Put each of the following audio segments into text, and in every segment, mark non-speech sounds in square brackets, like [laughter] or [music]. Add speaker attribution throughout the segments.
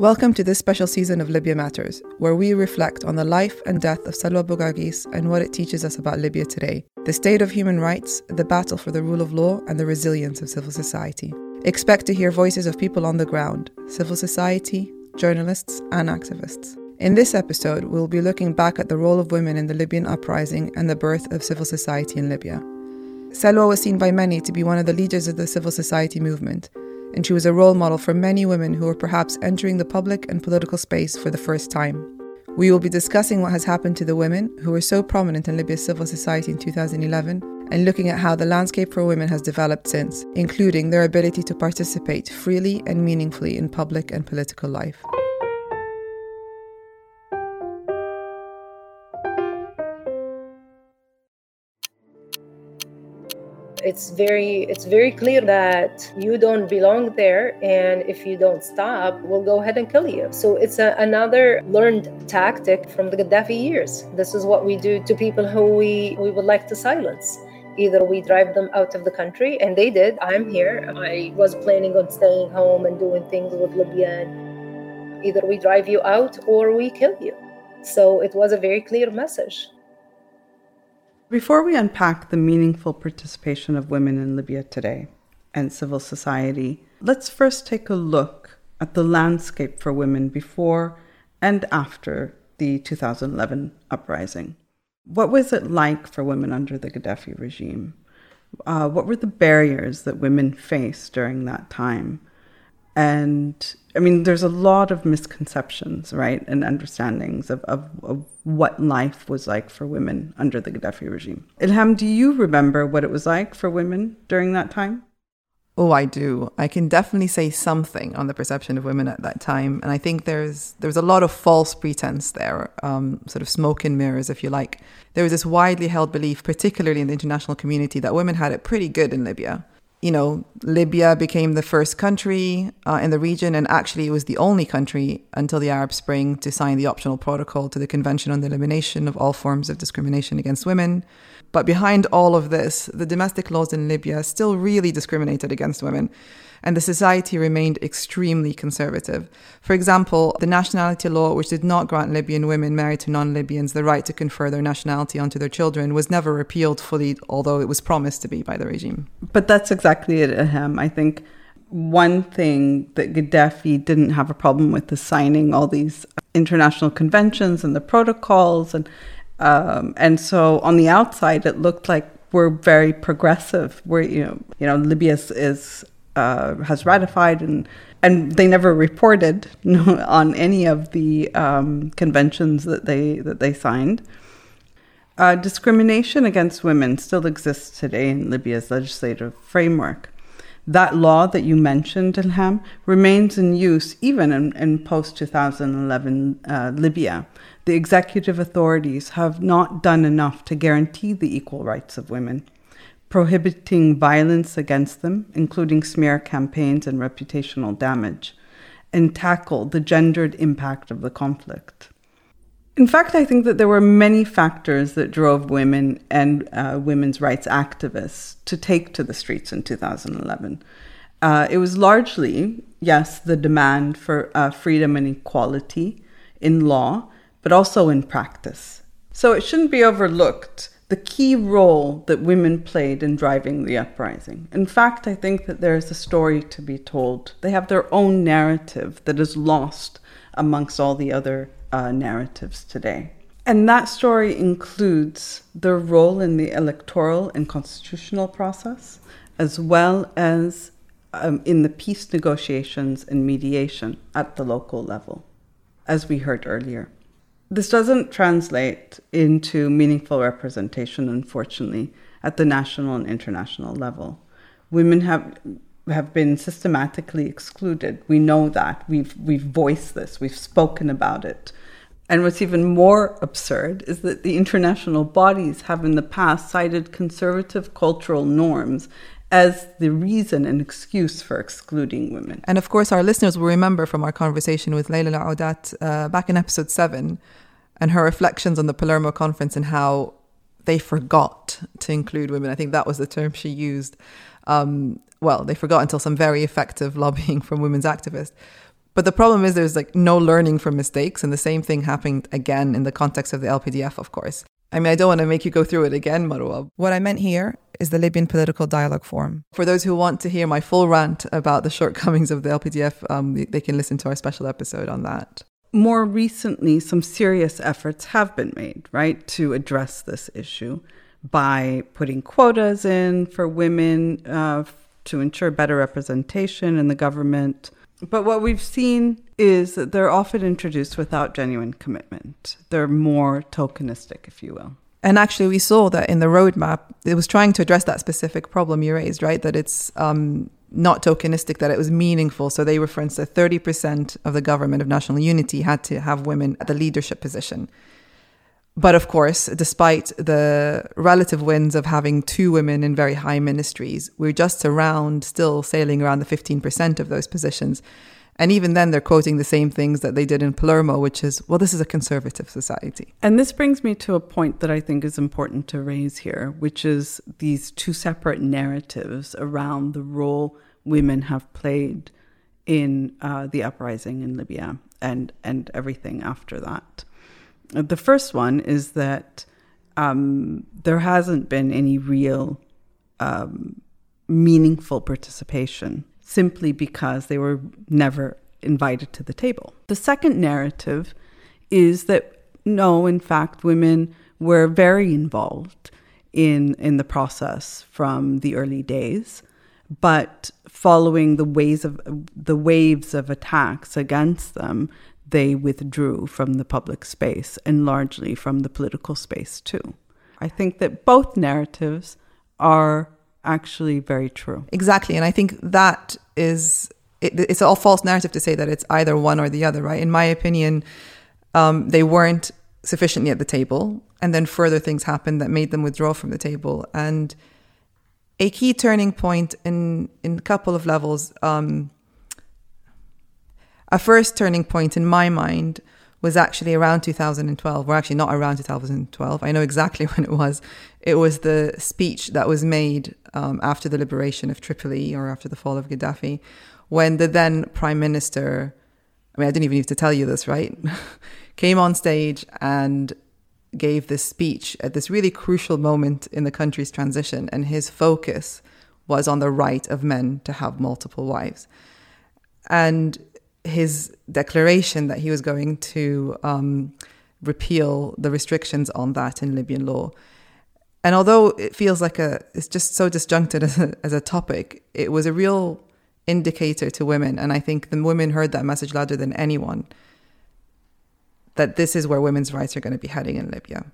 Speaker 1: Welcome to this special season of Libya Matters, where we reflect on the life and death of Salwa Bugaighis and what it teaches us about Libya today, the state of human rights, the battle for the rule of law, and the resilience of civil society. Expect to hear voices of people on the ground, civil society, journalists, and activists. In this episode, we'll be looking back at the role of women in the Libyan uprising and the birth of civil society in Libya. Salwa was seen by many to be one of the leaders of the civil society movement and she was a role model for many women who were perhaps entering the public and political space for the first time. We will be discussing what has happened to the women who were so prominent in Libya's civil society in 2011 and looking at how the landscape for women has developed since, including their ability to participate freely and meaningfully in public and political life.
Speaker 2: It's very it's very clear that you don't belong there and if you don't stop we'll go ahead and kill you. So it's a, another learned tactic from the gaddafi years. This is what we do to people who we we would like to silence. Either we drive them out of the country and they did. I'm here. I was planning on staying home and doing things with libya. Either we drive you out or we kill you. So it was a very clear message
Speaker 3: before we unpack the meaningful participation of women in Libya today and civil society, let's first take a look at the landscape for women before and after the 2011 uprising. What was it like for women under the Gaddafi regime? Uh, what were the barriers that women faced during that time? And I mean, there's a lot of misconceptions, right, and understandings of, of, of, what life was like for women under the Gaddafi regime. Ilham, do you remember what it was like for women during that time?
Speaker 1: Oh, I do. I can definitely say something on the perception of women at that time, and I think there's there's a lot of false pretense there, um, sort of smoke and mirrors, if you like. There was this widely held belief, particularly in the international community, that women had it pretty good in Libya you know, Libya became the first country uh, in the region, and actually it was the only country until the Arab Spring to sign the optional protocol to the Convention on the Elimination of All Forms of Discrimination Against Women. But behind all of this, the domestic laws in Libya still really discriminated against women and the society remained extremely conservative. For example, the nationality law, which did not grant Libyan women married to non Libyans the right to confer their nationality onto their children, was never repealed fully, although it was promised to be by the regime.
Speaker 3: But that's exactly it, Ilham. I think one thing that Gaddafi didn't have a problem with is signing all these international conventions and the protocols and um, and so on the outside it looked like we're very progressive. We're you know you know Libya is uh, has ratified and and they never reported [laughs] on any of the um, conventions that they that they signed. Uh, discrimination against women still exists today in Libya's legislative framework. That law that you mentioned, Ilham, remains in use even in, in post 2011 uh, Libya. The executive authorities have not done enough to guarantee the equal rights of women prohibiting violence against them, including smear campaigns and reputational damage, and tackle the gendered impact of the conflict. In fact, I think that there were many factors that drove women and uh, women's rights activists to take to the streets in 2011. Uh, it was largely, yes, the demand for uh, freedom and equality in law, but also in practice. So it shouldn't be overlooked the key role that women played in driving the uprising. In fact, I think that there is a story to be told. They have their own narrative that is lost amongst all the other uh, narratives today. And that story includes their role in the electoral and constitutional process, as well as um, in the peace negotiations and mediation at the local level, as we heard earlier. This doesn't translate into meaningful representation, unfortunately, at the national and international level. Women have have been systematically excluded. We know that. We've we've voiced this. We've spoken about it. And what's even more absurd is that the international bodies have in the past cited conservative cultural norms as the reason and excuse for excluding women.
Speaker 1: And of course, our listeners will remember from our conversation with Leila Audat uh, back in episode seven and her reflections on the Palermo conference and how they forgot to include women. I think that was the term she used. Um, well, they forgot until some very effective lobbying from women's activists. But the problem is there's like no learning from mistakes, and the same thing happened again in the context of the LPDF, of course. I mean, I don't want to make you go through it again, Marwa. What I meant here is the Libyan Political Dialogue Forum. For those who want to hear my full rant about the shortcomings of the LPDF, um, they can listen to our special episode on that.
Speaker 3: More recently, some serious efforts have been made, right, to address this issue by putting quotas in for women uh, to ensure better representation in the government. But what we've seen is that they're often introduced without genuine commitment. They're more tokenistic, if you will.
Speaker 1: And actually, we saw that in the roadmap, it was trying to address that specific problem you raised, right? That it's um, not tokenistic, that it was meaningful. So they referenced that 30% of the government of national unity had to have women at the leadership position. But of course, despite the relative wins of having two women in very high ministries, we're just around, still sailing around the 15% of those positions. And even then, they're quoting the same things that they did in Palermo, which is, well, this is a conservative society.
Speaker 3: And this brings me to a point that I think is important to raise here, which is these two separate narratives around the role women have played in uh, the uprising in Libya and, and everything after that. The first one is that um, there hasn't been any real um, meaningful participation simply because they were never invited to the table. The second narrative is that no, in fact, women were very involved in in the process from the early days, but following the waves of the waves of attacks against them, they withdrew from the public space and largely from the political space too. I think that both narratives are actually very true.
Speaker 1: Exactly. And I think that is, it, it's all false narrative to say that it's either one or the other, right? In my opinion, um, they weren't sufficiently at the table. And then further things happened that made them withdraw from the table. And a key turning point in, in a couple of levels, um, a first turning point in my mind was actually around 2012, or actually not around 2012. I know exactly [laughs] when it was. It was the speech that was made um, after the liberation of Tripoli or after the fall of Gaddafi, when the then prime minister, I mean, I didn't even need to tell you this, right? [laughs] Came on stage and gave this speech at this really crucial moment in the country's transition. And his focus was on the right of men to have multiple wives. And his declaration that he was going to um, repeal the restrictions on that in Libyan law. And although it feels like a, it's just so disjuncted as a, as a topic, it was a real indicator to women. And I think the women heard that message louder than anyone that this is where women's rights are going to be heading in Libya.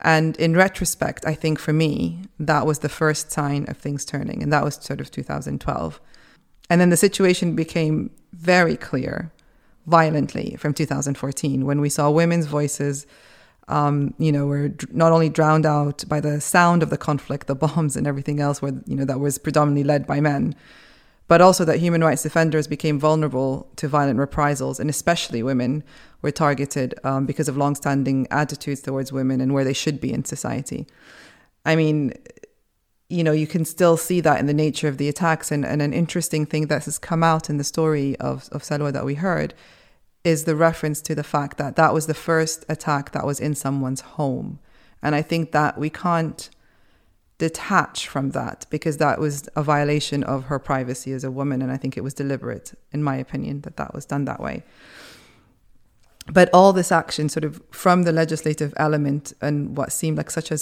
Speaker 1: And in retrospect, I think for me, that was the first sign of things turning. And that was sort of 2012. And then the situation became very clear violently from 2014 when we saw women's voices um, you know, were not only drowned out by the sound of the conflict, the bombs and everything else, where you know that was predominantly led by men, but also that human rights defenders became vulnerable to violent reprisals, and especially women were targeted um, because of long-standing attitudes towards women and where they should be in society. I mean, you know, you can still see that in the nature of the attacks. And, and an interesting thing that has come out in the story of, of Salwa that we heard is the reference to the fact that that was the first attack that was in someone's home. And I think that we can't detach from that because that was a violation of her privacy as a woman. And I think it was deliberate, in my opinion, that that was done that way. But all this action, sort of from the legislative element and what seemed like such a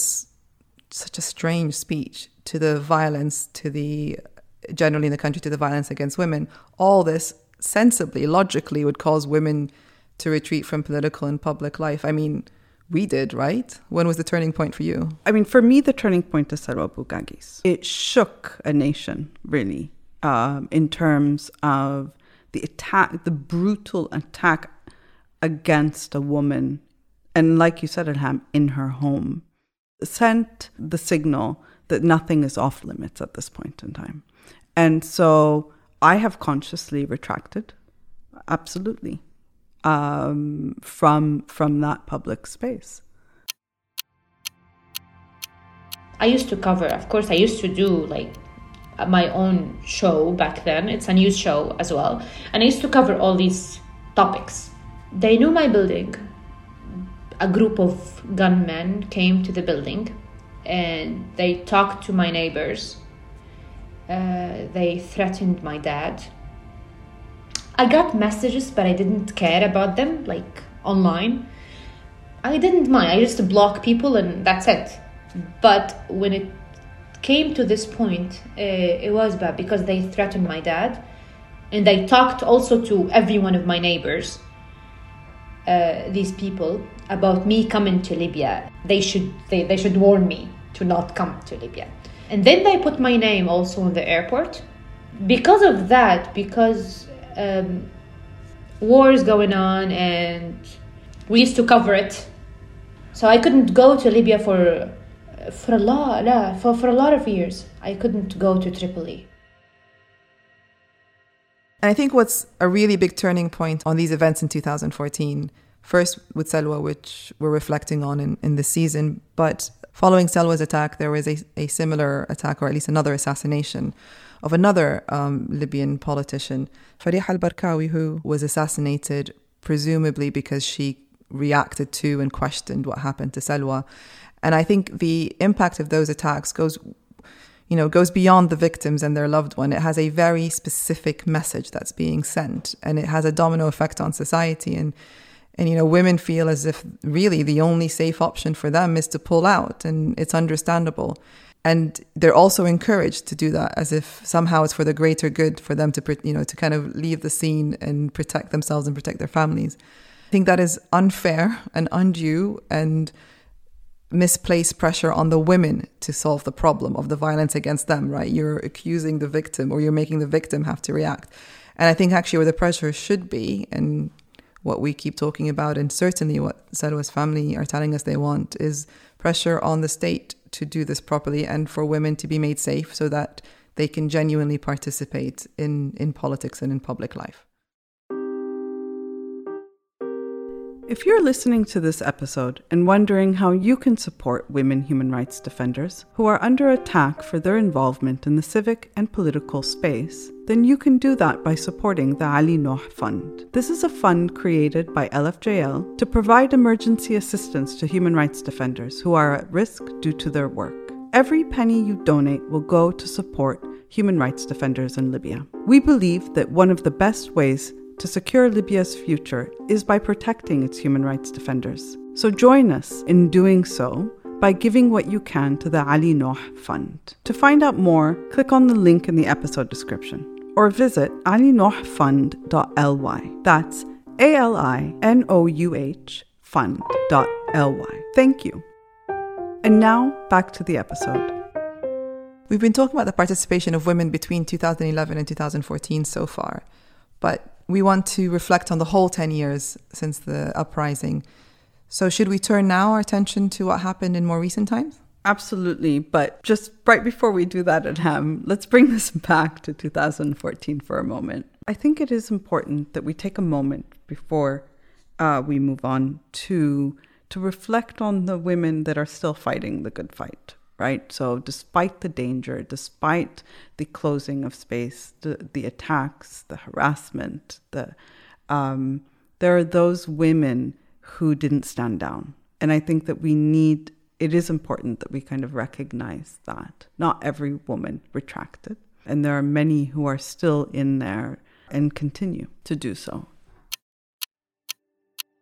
Speaker 1: such a strange speech to the violence, to the generally in the country, to the violence against women. All this sensibly, logically, would cause women to retreat from political and public life. I mean, we did, right? When was the turning point for you?
Speaker 3: I mean, for me, the turning point is Salwa Bugaighis. It shook a nation, really, um, in terms of the attack, the brutal attack against a woman, and like you said, Ilham, in her home sent the signal that nothing is off limits at this point in time. And so I have consciously retracted, absolutely, um, from from that public space.
Speaker 4: I used to cover, of course, I used to do like my own show back then. It's a news show as well. And I used to cover all these topics. They knew my building. A group of gunmen came to the building and they talked to my neighbors. Uh, they threatened my dad. I got messages, but I didn't care about them, like online. I didn't mind. I just block people and that's it. But when it came to this point, uh, it was bad because they threatened my dad, and I talked also to every one of my neighbors. Uh, these people about me coming to Libya. They should they, they should warn me to not come to Libya. And then they put my name also in the airport. Because of that, because um, war is going on and we used to cover it. So I couldn't go to Libya for for a lot, for, for a lot of years, I couldn't go to Tripoli.
Speaker 1: And I think what's a really big turning point on these events in 2014, first with Salwa, which we're reflecting on in, in the season, but following Salwa's attack, there was a, a similar attack, or at least another assassination of another um, Libyan politician, Fariha al Barkawi, who was assassinated presumably because she reacted to and questioned what happened to Salwa. And I think the impact of those attacks goes you know goes beyond the victims and their loved one. It has a very specific message that's being sent and it has a domino effect on society. And and you know women feel as if really the only safe option for them is to pull out and it's understandable. And they're also encouraged to do that as if somehow it's for the greater good for them to you know to kind of leave the scene and protect themselves and protect their families. I think that is unfair and undue and misplaced pressure on the women to solve the problem of the violence against them, right? You're accusing the victim or you're making the victim have to react. And I think actually where the pressure should be, and what we keep talking about, and certainly what Salwa's family are telling us they want, is pressure on the state to do this properly and for women to be made safe so that they can genuinely participate in, in politics and in public life.
Speaker 3: If you're listening to this episode and wondering how you can support women human rights defenders who are under attack for their involvement in the civic and political space, then you can do that by supporting the Ali Nouh Fund. This is a fund created by LFJL to provide emergency assistance to human rights defenders who are at risk due to their work. Every penny you donate will go to support human rights defenders in Libya. We believe that one of the best ways to secure Libya's future is by protecting its human rights defenders. So join us in doing so by giving what you can to the Ali Nouh Fund. To find out more, click on the link in the episode description or visit alinouhfund.ly. That's A L I N O U H fund.ly. Thank you. And now back to the episode.
Speaker 1: We've been talking about the participation of women between 2011 and 2014 so far, but we want to reflect on the whole 10 years since the uprising. So, should we turn now our attention to what happened in more recent times?
Speaker 3: Absolutely. But just right before we do that Ilham, let's bring [laughs] this back to 2014 for a moment. I think it is important that we take a moment before uh, we move on to to reflect on the women that are still fighting the good fight right? So, despite the danger, despite the closing of space, the, the attacks, the harassment, the um, there are those women who didn't stand down, and I think that we need. It is important that we kind of recognize that not every woman retracted, and there are many who are still in there and continue to do so.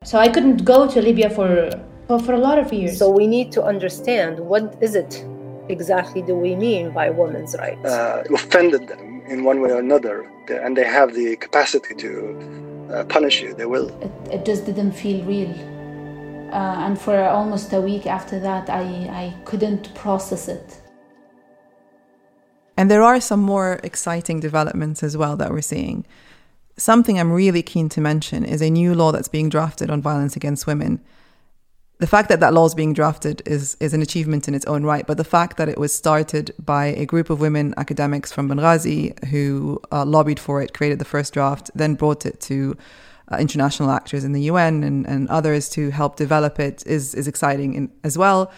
Speaker 4: So I couldn't go to Libya for well, for a lot of years.
Speaker 2: So we need to understand what is it exactly do we mean by women's rights?
Speaker 5: Uh, offended them in one way or another, and they have the capacity to uh, punish you. They will.
Speaker 6: It, it, just didn't feel real, uh, and for almost a week after that, I I couldn't process it.
Speaker 1: And there are some more exciting developments as well that we're seeing. Something I'm really keen to mention is a new law that's being drafted on violence against women the fact that that law is being drafted is is an achievement in its own right. But the fact that it was started by a group of women academics from Benghazi who uh, lobbied for it, created the first draft, then brought it to uh, international actors in the UN and, and others to help develop it is is exciting in, as well.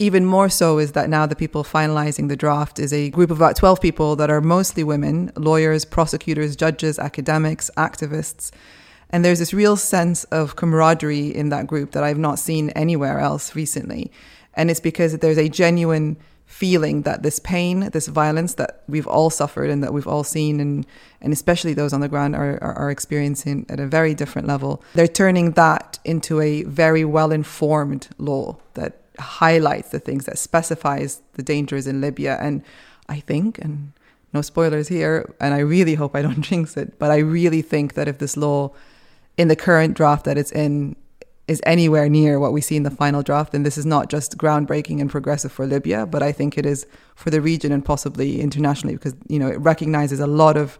Speaker 1: even more so is that now the people finalizing the draft is a group of about 12 people that are mostly women lawyers, prosecutors, judges, academics, activists. And there's this real sense of camaraderie in that group that I've not seen anywhere else recently. And it's because there's a genuine feeling that this pain, this violence that we've all suffered and that we've all seen, and, and especially those on the ground are, are, are experiencing at a very different level, they're turning that into a very well informed law that highlights the things that specifies the dangers in Libya. And I think, and no spoilers here, and I really hope I don't [laughs] jinx it, but I really think that if this law in the current draft that it's in is anywhere near what we see in the final draft, then this is not just groundbreaking and progressive for Libya, but I think it is for the region and possibly internationally because you know it recognizes a lot of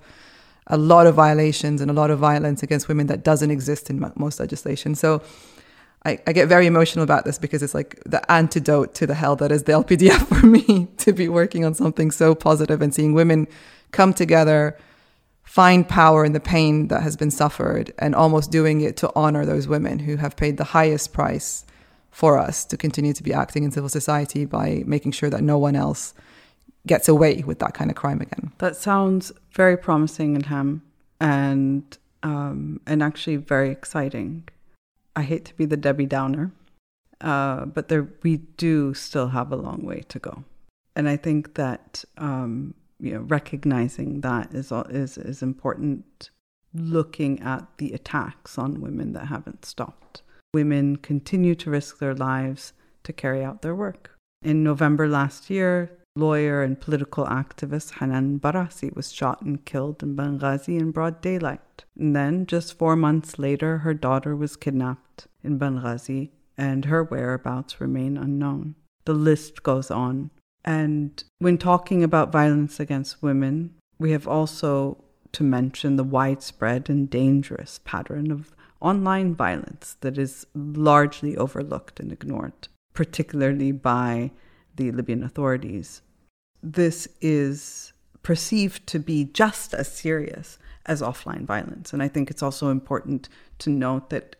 Speaker 1: a lot of violations and a lot of violence against women that doesn't exist in most legislation. So I, I, get very emotional about this because it's like the antidote to the hell that is the LPDF [laughs] for me to be working on something so positive and seeing women come together, find power in the pain that has been suffered, and almost doing it to honor those women who have paid the highest price for us to continue to be acting in civil society by making sure that no one else gets away with that kind of crime again.
Speaker 3: That sounds very promising, Ilham, and um, and actually very exciting. I hate to be the Debbie Downer, uh, but there we do still have a long way to go, and I think that um, you know recognizing that is is is important. Looking at the attacks on women that haven't stopped, women continue to risk their lives to carry out their work. In November last year, lawyer and political activist Hanan Barassi was shot and killed in Benghazi in broad daylight. And then, just four months later, her daughter was kidnapped in Benghazi and her whereabouts remain unknown. The list goes on. And when talking about violence against women, we have also to mention the widespread and dangerous pattern of online violence that is largely overlooked and ignored, particularly by the Libyan authorities this is perceived to be just as serious as offline violence. And I think it's also important to note that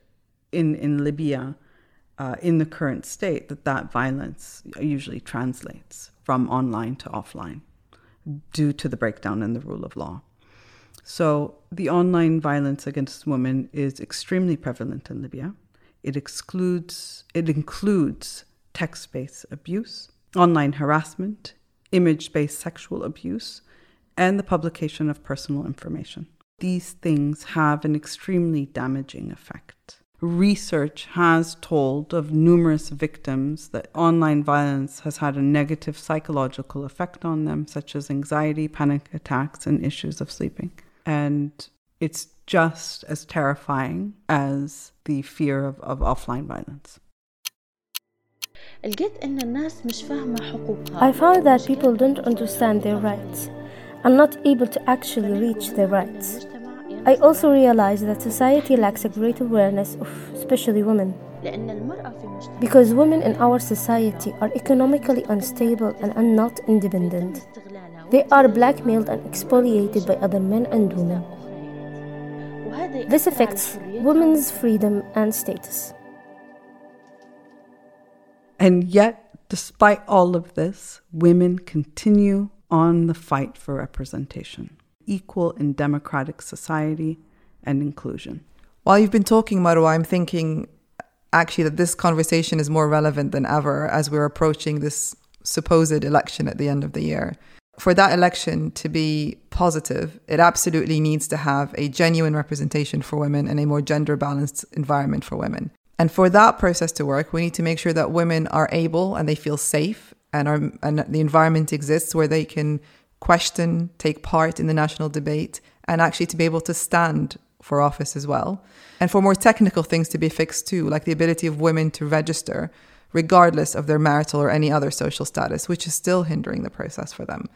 Speaker 3: in, in Libya, uh, in the current state, that that violence usually translates from online to offline due to the breakdown in the rule of law. So the online violence against women is extremely prevalent in Libya. It excludes it includes text-based abuse, online harassment, image based sexual abuse, and the publication of personal information. These things have an extremely damaging effect. Research has told of numerous victims that online violence has had a negative psychological effect on them, such as anxiety, panic attacks, and issues of sleeping. And it's just as terrifying as the fear of, of offline violence.
Speaker 7: I found that people don't understand their rights and not able to actually reach their rights. I also realized that society lacks a great awareness of especially women. Because women in our society are economically unstable and are not independent. They are blackmailed and expoliated by other men and women. This affects women's freedom and status.
Speaker 3: And yet, despite all of this, women continue on the fight for representation, equal in democratic society and inclusion.
Speaker 1: While you've been talking, Marwa, I'm thinking actually that this conversation is more relevant than ever as we're approaching this supposed election at the end of the year. For that election to be positive, it absolutely needs to have a genuine representation for women and a more gender balanced environment for women. And for that process to work, we need to make sure that women are able and they feel safe and are and the environment exists where they can question, take part in the national debate, and actually to be able to stand for office as well. And for more technical things to be fixed too, like the ability of women to register regardless of their marital or any other social status, which is still hindering the process for them.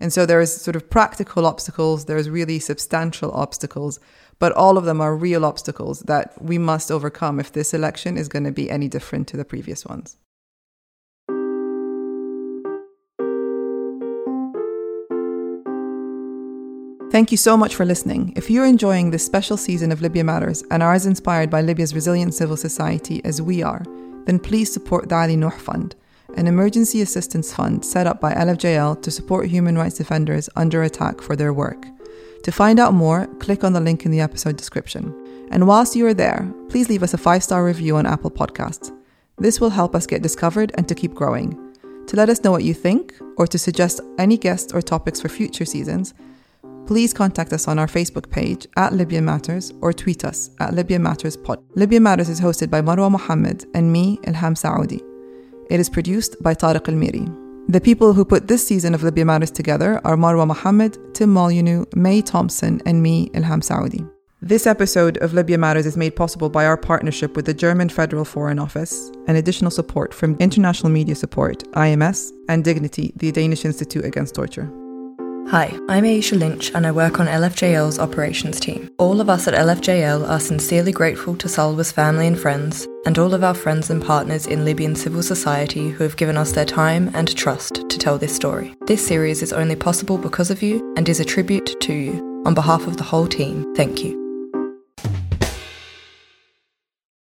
Speaker 1: And so there's sort of practical obstacles, there's really substantial obstacles but all of them are real obstacles that we must overcome if this election is going to be any different to the previous ones. Thank you so much for listening. If you're enjoying this special season of Libya Matters and are as inspired by Libya's resilient civil society as we are, then please support the Ali Nouh Fund an emergency assistance fund set up by LFJL to support human rights defenders under attack for their work. To find out more, click on the link in the episode description. And whilst you are there, please leave us a five star review on Apple Podcasts. This will help us get discovered and to keep growing. To let us know what you think or to suggest any guests or topics for future seasons, please contact us on our Facebook page at Libya Matters or tweet us at Libya Matters Pod. Libya Matters is hosted by Marwa Mohammed and me, Ilham Saudi. It is produced by Tariq Al Miri. The people who put this season of Libya Matters together are Marwa Mohammed, Tim Molyneux, May Thompson, and me, Ilham Saudi. This episode of Libya Matters is made possible by our partnership with the German Federal Foreign Office and additional support from International Media Support, IMS, and Dignity, the Danish Institute Against Torture.
Speaker 8: Hi, I'm Aisha Lynch and I work on LFJL's operations team. All of us at LFJL are sincerely grateful to Salwa's family and friends, and all of our friends and partners in Libyan civil society who have given us their time and trust to tell this story. This series is only possible because of you and is a tribute to you. On behalf of the whole team, thank you.